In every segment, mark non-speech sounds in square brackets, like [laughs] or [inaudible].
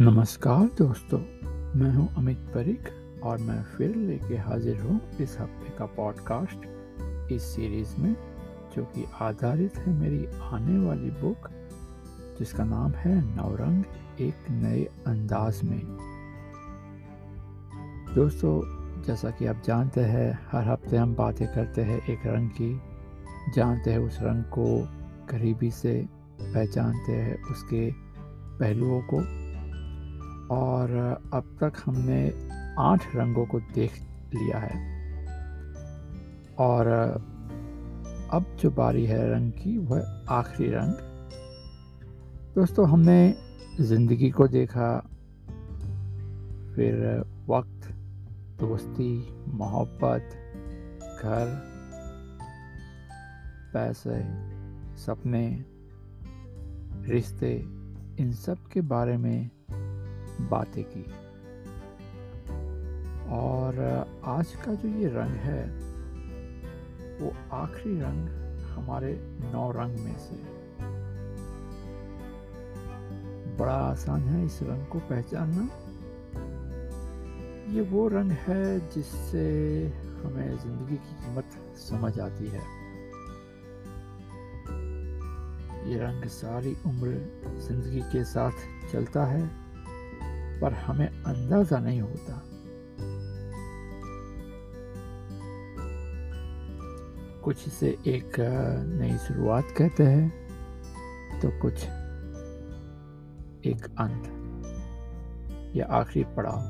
नमस्कार दोस्तों, मैं हूँ अमित परिक और मैं फिर लेके हाजिर हूँ इस हफ़्ते का पॉडकास्ट इस सीरीज़ में, जो कि आधारित है मेरी आने वाली बुक जिसका नाम है नवरंग एक नए अंदाज में। दोस्तों, जैसा कि आप जानते हैं, हर हफ़्ते हम बातें करते हैं एक रंग की, जानते हैं उस रंग को, करीबी से पहचानते हैं उसके पहलुओं को। और अब तक हमने आठ रंगों को देख लिया है। और अब जो बारी है रंग की, वह आखिरी रंग। दोस्तों, हमने ज़िंदगी को देखा, फिर वक्त, दोस्ती, मोहब्बत, घर, पैसे, सपने, रिश्ते, इन सब के बारे में बातें की। और आज का जो ये रंग है, वो आखिरी रंग हमारे नौ रंग में से बड़ा आसान है इस रंग को पहचानना। ये वो रंग है जिससे हमें ज़िंदगी की कीमत समझ आती है। ये रंग सारी उम्र ज़िंदगी के साथ चलता है। पर हमें अंदाज़ा नहीं होता। कुछ इसे एक नई शुरुआत कहते हैं तो कुछ एक अंत या आखिरी पड़ाव।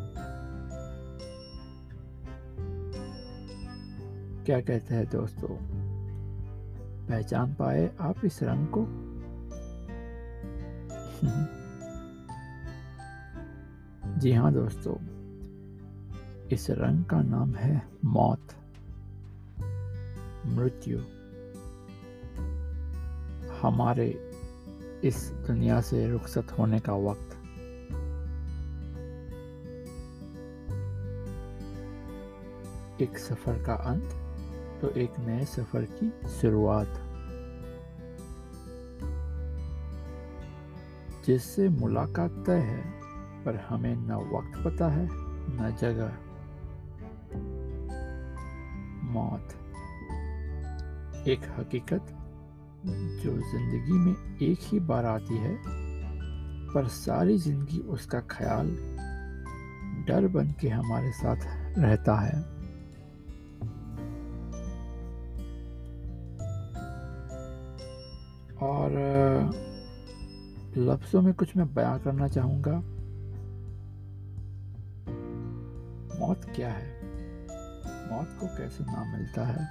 क्या कहते हैं दोस्तों? पहचान पाए आप इस रंग को? [laughs] जी हाँ दोस्तों, इस रंग का नाम है मौत। मृत्यु। हमारे इस दुनिया से रुखसत होने का वक्त। एक सफ़र का अंत तो एक नए सफ़र की शुरुआत। जिससे मुलाकात तय है। पर हमें न वक्त पता है, न जगह। मौत। एक हकीकत जो ज़िंदगी में एक ही बार आती है, पर सारी ज़िंदगी उसका ख्याल, डर बन के हमारे साथ रहता है। और, लफ्ज़ों में कुछ मैं बयां करना चाहूँगा। मौत क्या है? मौत को कैसे नाम मिलता है?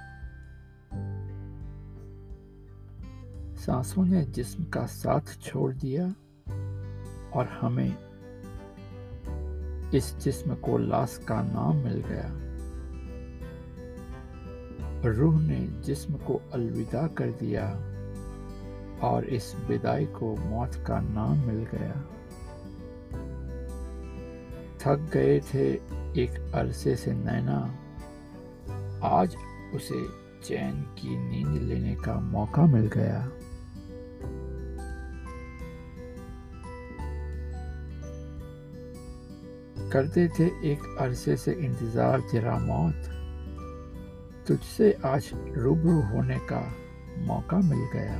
सांसों ने जिस्म का साथ छोड़ दिया और हमें इस जिस्म को लाश का नाम मिल गया। रूह ने जिस्म को अलविदा कर दिया और इस विदाई को मौत का नाम मिल गया। थक गए थे एक अरसे से नैना, आज उसे चैन की नींद लेने का मौका मिल गया। करते थे एक अरसे से इंतज़ार तेरा मौत, तुझसे आज रूबरू होने का मौका मिल गया।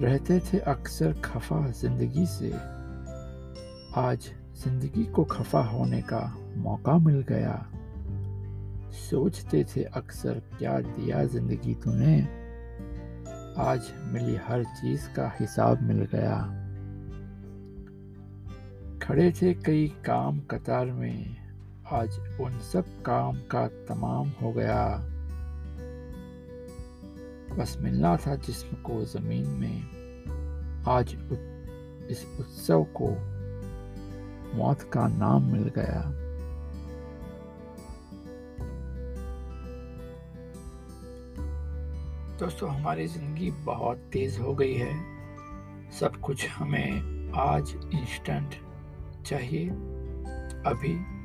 रहते थे अक्सर खफा ज़िंदगी से, आज ज़िंदगी को खफा होने का मौका मिल गया। सोचते थे अक्सर, क्या दिया ज़िंदगी तूने? आज मिली हर चीज़ का हिसाब मिल गया। खड़े थे कई काम कतार में, आज उन सब काम का तमाम हो गया। बस मिलना था जिस्म को ज़मीन में, आज इस उत्सव को मौत का नाम मिल गया। दोस्तों, हमारी ज़िंदगी बहुत तेज़ हो गई है। सब कुछ हमें आज इंस्टेंट चाहिए। अभी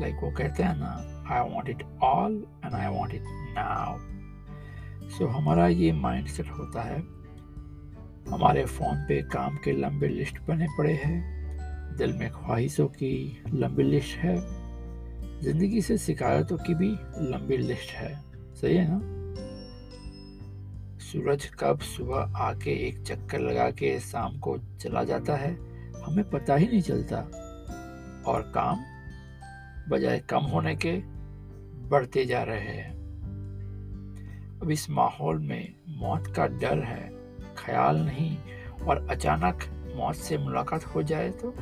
लाइक like वो कहते हैं ना I want it all and I want it now so हमारा ये माइंड सेट होता है। हमारे फ़ोन पे काम के लंबे लिस्ट बने पड़े हैं। दिल में ख्वाहिशों की लंबी लिस्ट है, ज़िंदगी से शिकायतों की भी लंबी लिस्ट है। सही है ना? सूरज कब सुबह आके एक चक्कर लगा के शाम को चला जाता है, हमें पता ही नहीं चलता। और काम बजाय कम होने के बढ़ते जा रहे हैं। अब इस माहौल में मौत का डर है, ख्याल नहीं, और अचानक मौत से मुलाकात हो जाए तो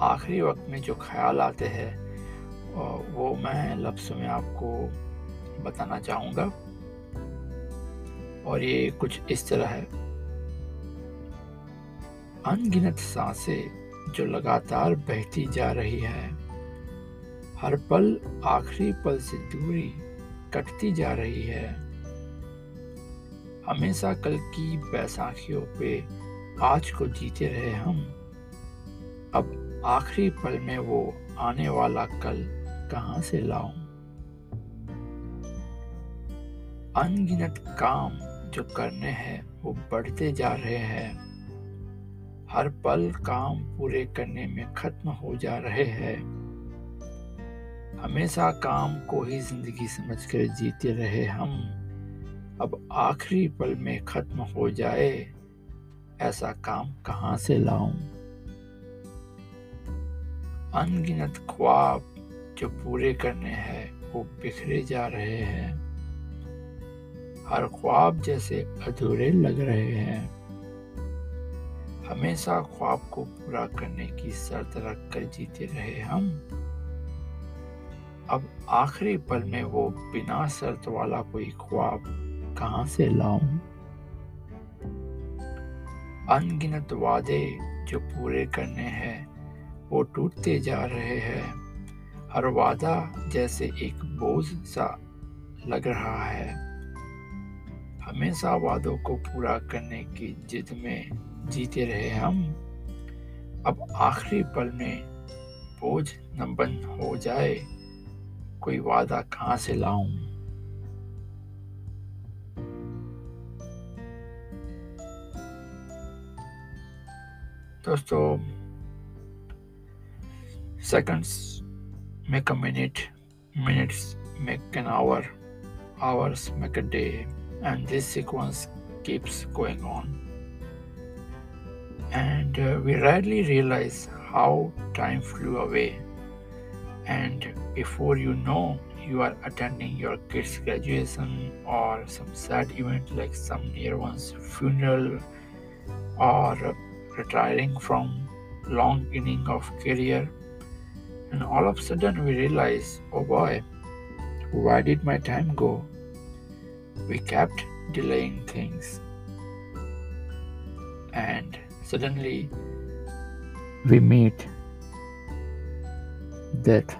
आखिरी वक्त में जो ख्याल आते हैं वो मैं लफ्ज़ों में आपको बताना चाहूँगा। और ये कुछ इस तरह है। अनगिनत साँसें जो लगातार बहती जा रही है, हर पल आखिरी पल से दूरी कटती जा रही है। हमेशा कल की बैसाखियों पे आज को जीते रहे हम। आखिरी पल में वो आने वाला कल कहाँ से लाऊं? अनगिनत काम जो करने हैं, वो बढ़ते जा रहे हैं। हर पल काम पूरे करने में खत्म हो जा रहे हैं। हमेशा काम को ही ज़िंदगी समझकर जीते रहे हम। अब आखिरी पल में खत्म हो जाए, ऐसा काम कहाँ से लाऊं? अनगिनत ख्वाब जो पूरे करने हैं, वो बिखरे जा रहे हैं। हर ख्वाब जैसे अधूरे लग रहे हैं। हमेशा ख्वाब को पूरा करने की शर्त रख कर जीते रहे हम। अब आखिरी पल में वो बिना शर्त वाला कोई ख्वाब कहाँ से लाऊं? अनगिनत वादे जो पूरे करने हैं वो टूटते जा रहे हैं। हर वादा जैसे एक बोझ सा लग रहा है। हमेशा वादों को पूरा करने की जिद में जीते रहे हम। अब आखिरी पल में बोझ न बंद हो जाए, कोई वादा कहाँ से लाऊं? दोस्तों seconds make a minute minutes make an hour hours make a day and this sequence keeps going on. And uh, we rarely realize how time flew away. And before you know, you are attending your kid's graduation or some sad event like some near one's funeral or retiring from long inning of career and all of a sudden we realize oh boy why did my time go we kept delaying things. And suddenly we meet death.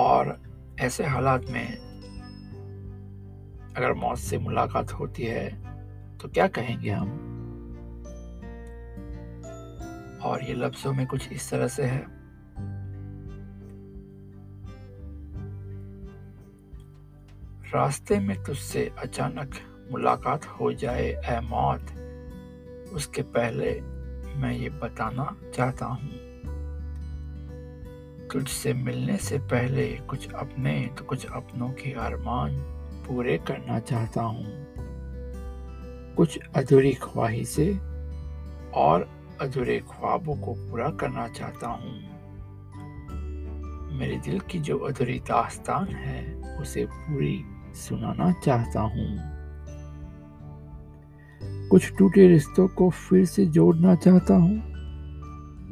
और ऐसे हालात में अगर मौत से मुलाकात होती है तो क्या कहेंगे हम और ये लफ्ज़ों में कुछ इस तरह से है। रास्ते में तुझसे अचानक मुलाकात हो जाए ए मौत, उसके पहले मैं ये बताना चाहता हूँ। तुझसे मिलने से पहले कुछ अपने तो कुछ अपनों के अरमान पूरे करना चाहता हूँ। कुछ अधूरी ख्वाहिशें और अधूरे ख्वाबों को पूरा करना चाहता हूँ, मेरे दिल की जो अधूरी दास्तान है, उसे पूरी सुनाना चाहता हूँ। कुछ टूटे रिश्तों को फिर से जोड़ना चाहता हूँ।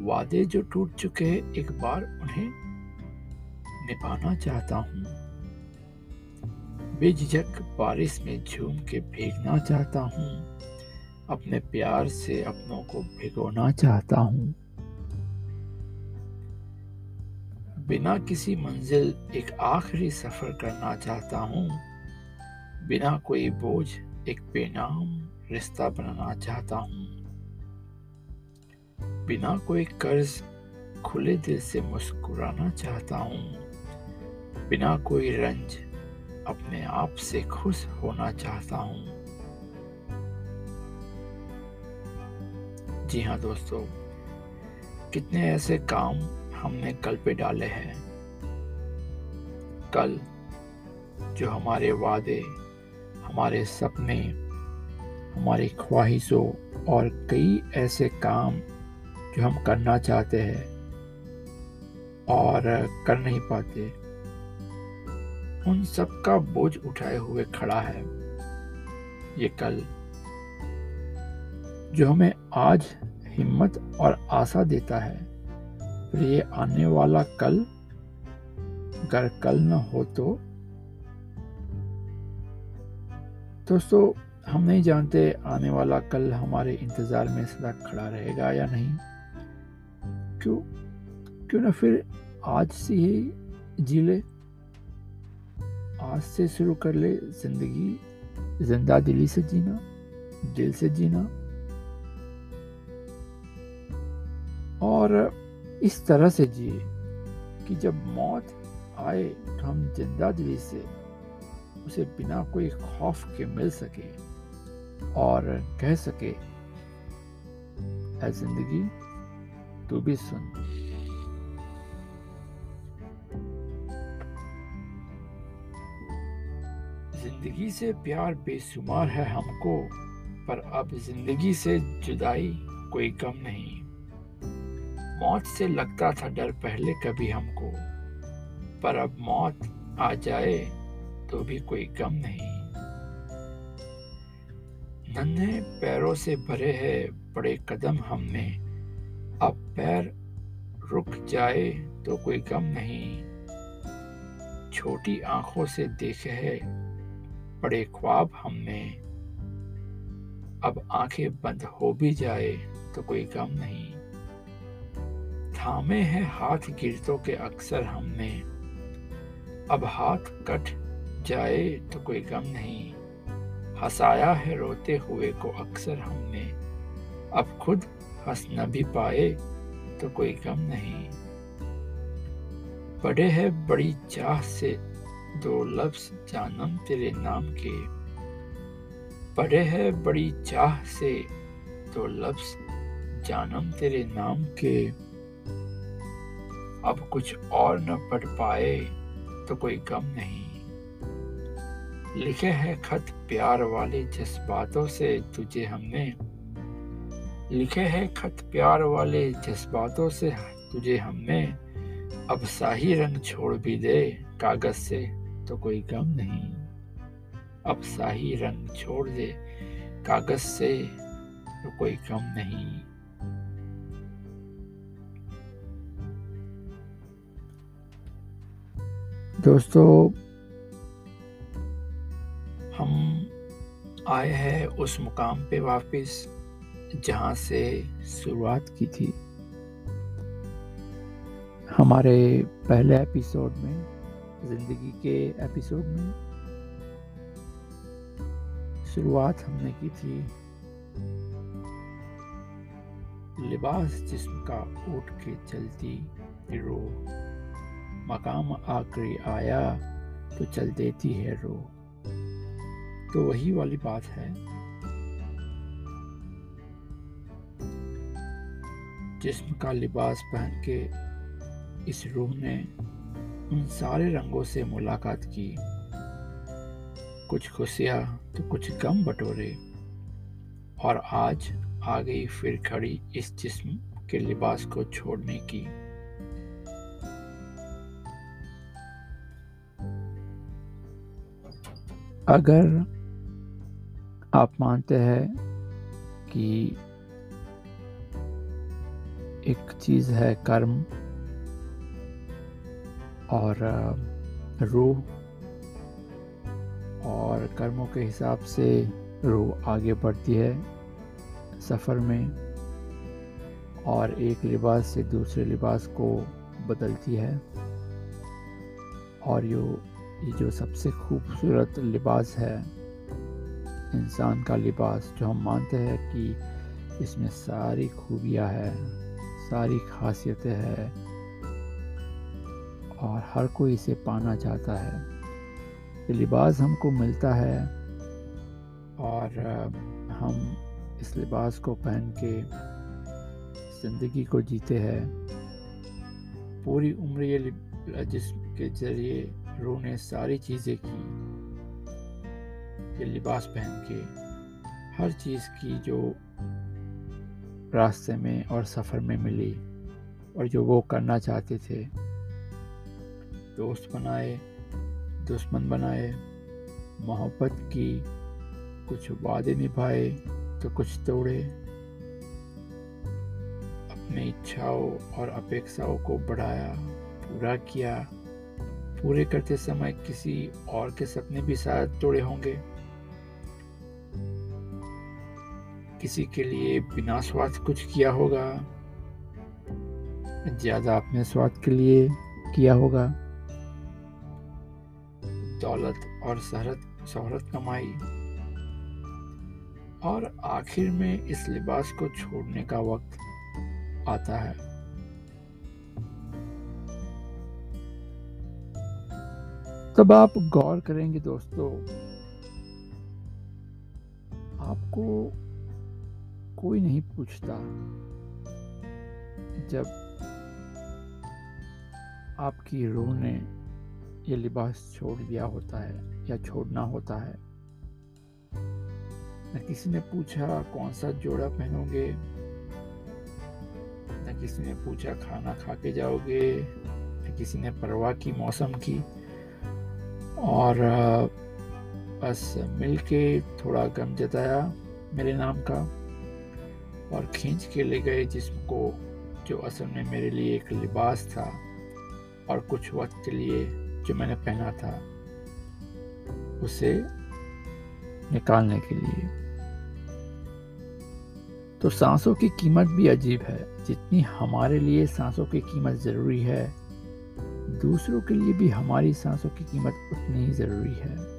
वादे जो टूट चुके हैं, एक बार उन्हें निभाना चाहता हूँ। बेझिझक बारिश में झूम के भीगना चाहता हूँ। अपने प्यार से अपनों को भिगोना चाहता हूँ। बिना किसी मंजिल एक आखिरी सफ़र करना चाहता हूँ। बिना कोई बोझ एक बेनाम रिश्ता बनाना चाहता हूँ। बिना कोई कर्ज खुले दिल से मुस्कुराना चाहता हूँ। बिना कोई रंज अपने आप से खुश होना चाहता हूँ। जी हाँ दोस्तों, कितने ऐसे काम हमने कल पे डाले हैं। कल जो हमारे वादे, हमारे सपने, हमारी ख्वाहिशों और कई ऐसे काम जो हम करना चाहते हैं और कर नहीं पाते, उन सब का बोझ उठाए हुए खड़ा है। ये कल जो हमें आज हिम्मत और आशा देता है, फिर ये आने वाला कल अगर कल न हो तो? दोस्तों, हम नहीं जानते आने वाला कल हमारे इंतज़ार में सदा खड़ा रहेगा या नहीं। क्यों? क्यों ना फिर आज से ही जी ले। आज से शुरू कर ले ज़िंदगी। ज़िंदा दिली से जीना, दिल से जीना। और इस तरह से जिए कि जब मौत आए तो हम ज़िंदा दिली से उसे बिना कोई खौफ के मिल सके और कह सके ज़िंदगी, तू भी सुन। ज़िंदगी से प्यार बेशुमार है हमको, पर अब ज़िंदगी से जुदाई कोई कम नहीं। मौत से लगता था डर पहले कभी हमको। पर अब मौत आ जाए तो भी कोई गम नहीं। नन्हे पैरों से भरे हैं बड़े कदम हमने। अब पैर रुक जाए तो कोई गम नहीं। छोटी आँखों से देखे है बड़े ख्वाब हमने। अब आँखें बंद हो भी जाए तो कोई गम नहीं। थामे हैं हाथ गिरतों के अक्सर हमने अब हाथ कट जाए तो कोई गम नहीं। हंसाया है रोते हुए को अक्सर हमने अब खुद हंस न भी पाए तो कोई गम नहीं। पड़े है बड़ी चाह से दो लफ्ज जानम तेरे नाम के। पड़े है बड़ी चाह से दो लफ्ज जानम तेरे नाम के। अब कुछ और न पढ़ पाए तो कोई गम नहीं। लिखे है खत प्यार वाले जज्बातों से तुझे हमने। लिखे है खत प्यार वाले जज्बातों से तुझे हमने। अब शाही रंग छोड़ भी दे कागज़ से तो कोई गम नहीं। अब शाही रंग छोड़ दे कागज़ से तो कोई गम नहीं। दोस्तों, हम आए हैं उस मुकाम पे वापस जहाँ से शुरुआत की थी। हमारे पहले एपिसोड में, ज़िंदगी के एपिसोड में शुरुआत हमने की थी। लिबास जिस्म का उठ के चलती रो मकाम आखिरी आया तो चल देती है रो। तो वही वाली बात है। जिस्म का लिबास पहन के इस रूह ने उन सारे रंगों से मुलाकात की। कुछ खुशियाँ तो कुछ गम बटोरे। और आज आ गई फिर खड़ी इस जिस्म के लिबास को छोड़ने की। अगर आप मानते हैं कि एक चीज़ है कर्म और रूह, और कर्मों के हिसाब से रूह आगे बढ़ती है सफ़र में और एक लिबास से दूसरे लिबास को बदलती है और यो ये जो सबसे खूबसूरत लिबास है, इंसान का लिबास, जो हम मानते हैं कि इसमें सारी खूबियाँ है, सारी खासियतें हैं, और हर कोई इसे पाना चाहता है। ये लिबास हमको मिलता है, और हम इस लिबास को पहन के ज़िंदगी को जीते हैं। पूरी उम्र ये जिसके ज़रिए रूह ने सारी चीज़ें की ये लिबास पहन के, हर चीज़ की जो रास्ते में और सफ़र में मिली और जो वो करना चाहते थे। दोस्त बनाए, दुश्मन बनाए, मोहब्बत की, कुछ वादे निभाए तो कुछ तोड़े। अपनी इच्छाओं और अपेक्षाओं को बढ़ाया, पूरा किया। पूरे करते समय किसी और के सपने भी शायद तोड़े होंगे। किसी के लिए बिना स्वार्थ कुछ किया होगा। ज़्यादा अपने स्वार्थ के लिए किया होगा। दौलत और शहरत, शोहरत कमाई। और आखिर में इस लिबास को छोड़ने का वक्त आता है। तब आप गौर करेंगे दोस्तों? आपको कोई नहीं पूछता जब आपकी रूह ने ये लिबास छोड़ दिया होता है या छोड़ना होता है। न किसी ने पूछा कौन सा जोड़ा पहनोगे, न किसी ने पूछा खाना खा के जाओगे, न किसी ने परवाह की मौसम की। और बस मिल के थोड़ा गम जताया मेरे नाम का और खींच के ले गए जिसको, जो असल में मेरे लिए एक लिबास था और कुछ वक्त के लिए जो मैंने पहना था, उसे निकालने के लिए। तो सांसों की कीमत भी अजीब है। जितनी हमारे लिए सांसों की कीमत ज़रूरी है दूसरों के लिए भी हमारी सांसों की कीमत उतनी ही ज़रूरी है।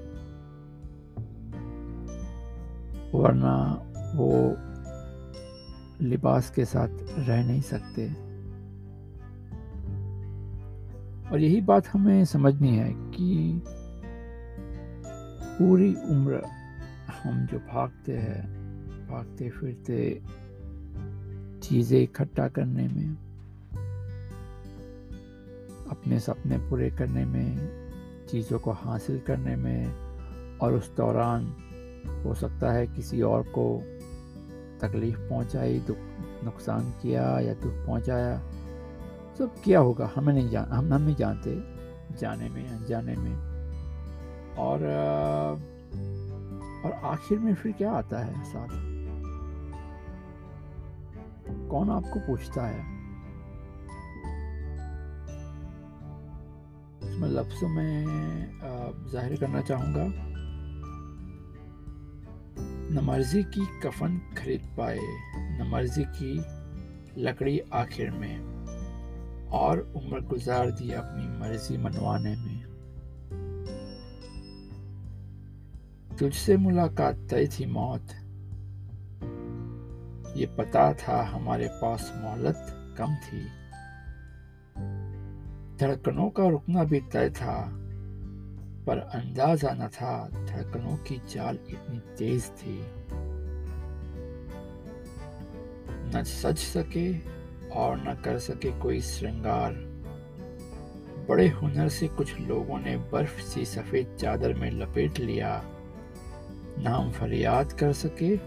वरना वो लिबास के साथ रह नहीं सकते। और यही बात हमें समझनी है कि पूरी उम्र हम जो भागते हैं भागते फिरते चीज़ें इकट्ठा करने में अपने सपने पूरे करने में, चीज़ों को हासिल करने में और उस दौरान हो सकता है किसी और को तकलीफ़ पहुंचाई, दुख, नुकसान किया या दुख पहुँचाया। सब किया होगा, हमें नहीं जान, हम हम नहीं जानते जाने में, अनजाने में। और और आखिर में फिर क्या आता है साथ? कौन आपको पूछता है? उसमें लफ्ज़ों में ज़ाहिर करना चाहूँगा। न मर्ज़ी की कफन खरीद पाए, न मर्ज़ी की लकड़ी आखिर में, और उम्र गुजार दी अपनी मर्ज़ी मनवाने में। तुझसे मुलाकात तय थी मौत। ये पता था हमारे पास मोहलत कम थी। धड़कनों का रुकना भी तय था, पर अंदाज़ा न था धड़कनों की चाल इतनी तेज थी। न सच सके और न कर सके कोई श्रृंगार। बड़े हुनर से कुछ लोगों ने बर्फ़ सी सफ़ेद चादर में लपेट लिया। न हम फरियाद कर सके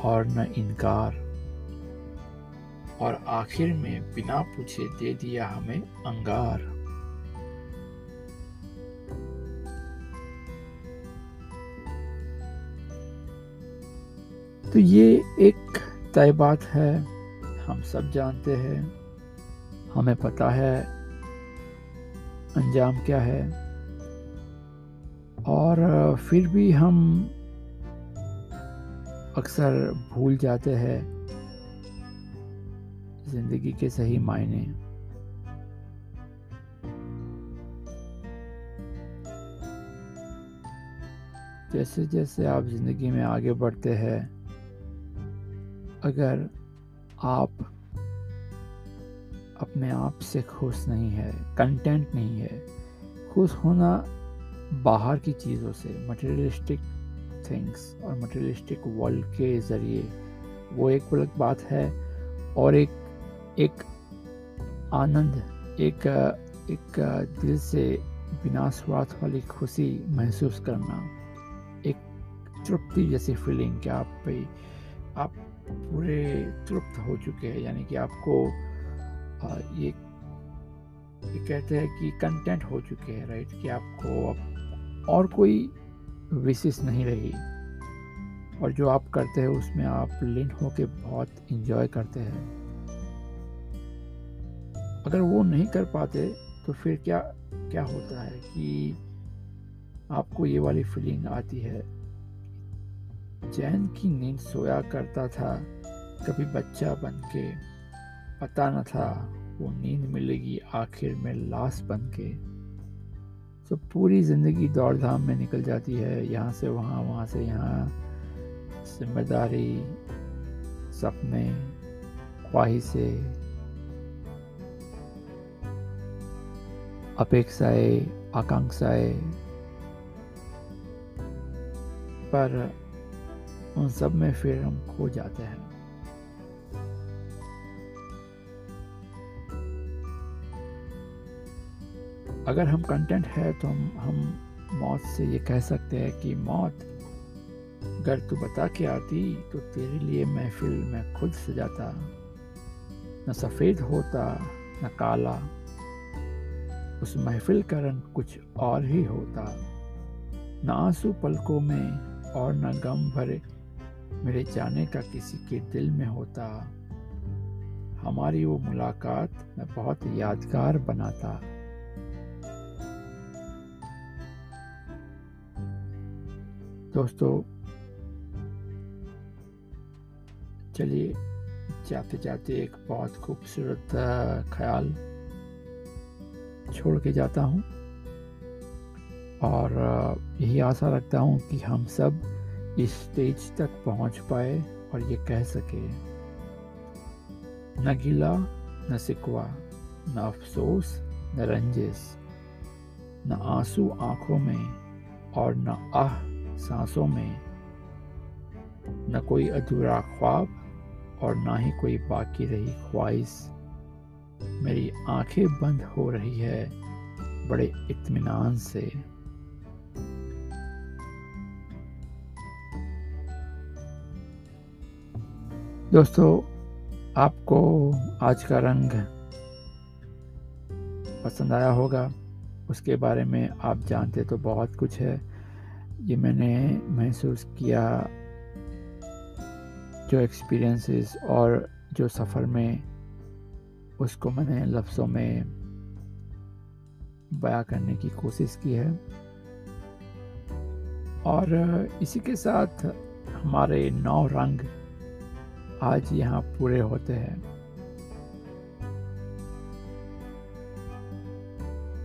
और न इनकार। और आखिर में बिना पूछे दे दिया हमें अंगार। तो ये एक तय बात है। हम सब जानते हैं। हमें पता है। अंजाम क्या है? और फिर भी हम अक्सर भूल जाते हैं ज़िंदगी के सही मायने। जैसे जैसे आप ज़िंदगी में आगे बढ़ते हैं अगर आप अपने आप से खुश नहीं है कंटेंट नहीं है, खुश होना बाहर की चीज़ों से मटेरियलिस्टिक थिंग्स और मटेरियलिस्टिक वर्ल्ड के ज़रिए, वो एक अलग बात है और एक एक आनंद, एक एक दिल से बिना स्वार्थ वाली खुशी महसूस करना, एक तृप्ति जैसी फीलिंग कि आप आप पूरे तृप्त हो चुके हैं, यानी कि आपको ये ये कहते हैं कि कंटेंट हो चुके हैं राइट कि आपको अब और कोई विशेष नहीं रही। और जो आप करते हैं, उसमें आप लीन होके बहुत इंजॉय करते हैं। अगर वो नहीं कर पाते तो फिर क्या क्या होता है कि आपको ये वाली फीलिंग आती है? चैन की नींद सोया करता था। कभी बच्चा बन के पता न था वो नींद मिलेगी आखिर में लाश बन के तो पूरी ज़िंदगी दौड़ धाम में निकल जाती है। यहाँ से वहाँ वहाँ से यहाँ। ज़िम्मेदारी, सपने, ख्वाहिशें, अपेक्षाएँ, आकांक्षाएँ। पर उन सब में फिर हम खो जाते हैं। अगर हम कंटेंट है तो हम हम मौत से ये कह सकते हैं कि मौत, अगर तू बता के आती तो तेरे लिए महफिल मैं खुद सजाता। न सफ़ेद होता, न काला। उस महफिल का रंग कुछ और ही होता। न आँसू पलकों में और न गम भरे मेरे जाने का किसी के दिल में होता। हमारी वो मुलाकात मैं बहुत यादगार बनाता। दोस्तों, चलिए जाते जाते एक बहुत खूबसूरत ख्याल छोड़ के जाता हूँ। और यही आशा रखता हूँ कि हम सब इस स्टेज तक पहुँच पाए और ये कह सके, न गिला, न सिकवा, न अफसोस, न रंजिश, न आँसू आँखों में और न आह सांसों में, न कोई अधूरा ख्वाब और ना ही कोई बाकी रही ख्वाहिश। मेरी आँखें बंद हो रही है बड़े इत्मीनान से। दोस्तों, आपको आज का रंग पसंद आया होगा। उसके बारे में आप जानते तो बहुत कुछ है। ये मैंने महसूस किया जो एक्सपीरियंसेस और जो सफ़र में उसको मैंने लफ्ज़ों में बया करने की कोशिश की है। और इसी के साथ हमारे नौ रंग आज यहाँ पूरे होते हैं।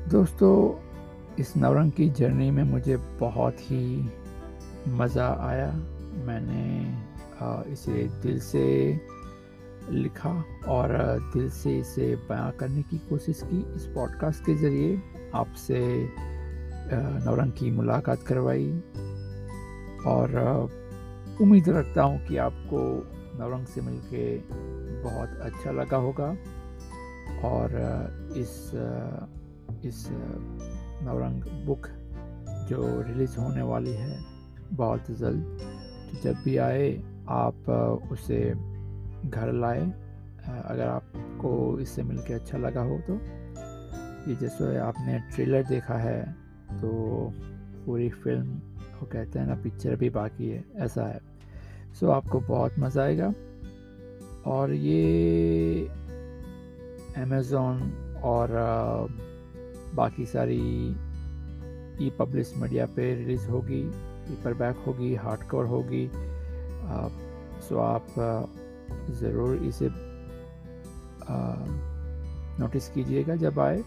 दोस्तों, इस नवरंग की जर्नी में मुझे बहुत ही मज़ा आया। मैंने इसे दिल से लिखा और दिल से इसे बयां करने की कोशिश की। इस पॉडकास्ट के ज़रिए आपसे नवरंग की मुलाकात करवाई और उम्मीद रखता हूँ कि आपको नवरंग से मिलके बहुत अच्छा लगा होगा। और इस इस नवरंग बुक जो रिलीज़ होने वाली है बहुत जल्द तो जब भी आए आप उसे घर लाए। अगर आपको इससे मिलकर अच्छा लगा हो तो ये जैसे आपने ट्रेलर देखा है तो पूरी फ़िल्म, वो कहते हैं ना, पिक्चर भी बाकी है, ऐसा है। सो आपको बहुत मज़ा आएगा। और ये अमेज़ोन और बाकी सारी ई पब्लिश मीडिया पे रिलीज़ होगी पेपर बैक होगी हार्ड कवर होगी सो आप ज़रूर इसे नोटिस कीजिएगा जब आए।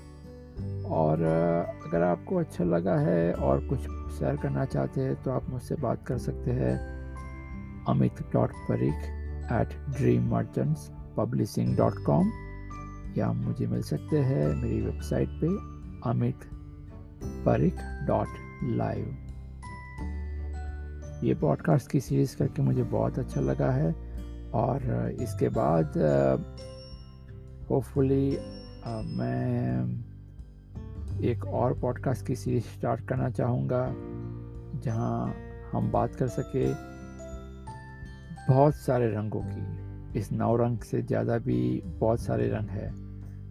और अगर आपको अच्छा लगा है और कुछ शेयर करना चाहते हैं तो आप मुझसे बात कर सकते हैं। Amit dot Parikh at dream merchants dot com या मुझे मिल सकते हैं मेरी वेबसाइट पे अमित परिक डॉट लाइव ये पॉडकास्ट की सीरीज़ करके मुझे बहुत अच्छा लगा है और इसके बाद होपफुली मैं एक और पॉडकास्ट की सीरीज़ स्टार्ट करना चाहूँगा जहाँ हम बात कर सके बहुत सारे रंगों की। इस नौ रंग से ज़्यादा भी बहुत सारे रंग है।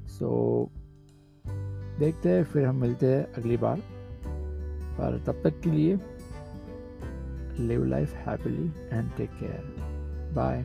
सो so, देखते हैं फिर हम मिलते हैं अगली बार। पर तब तक के लिए live life happily and take care bye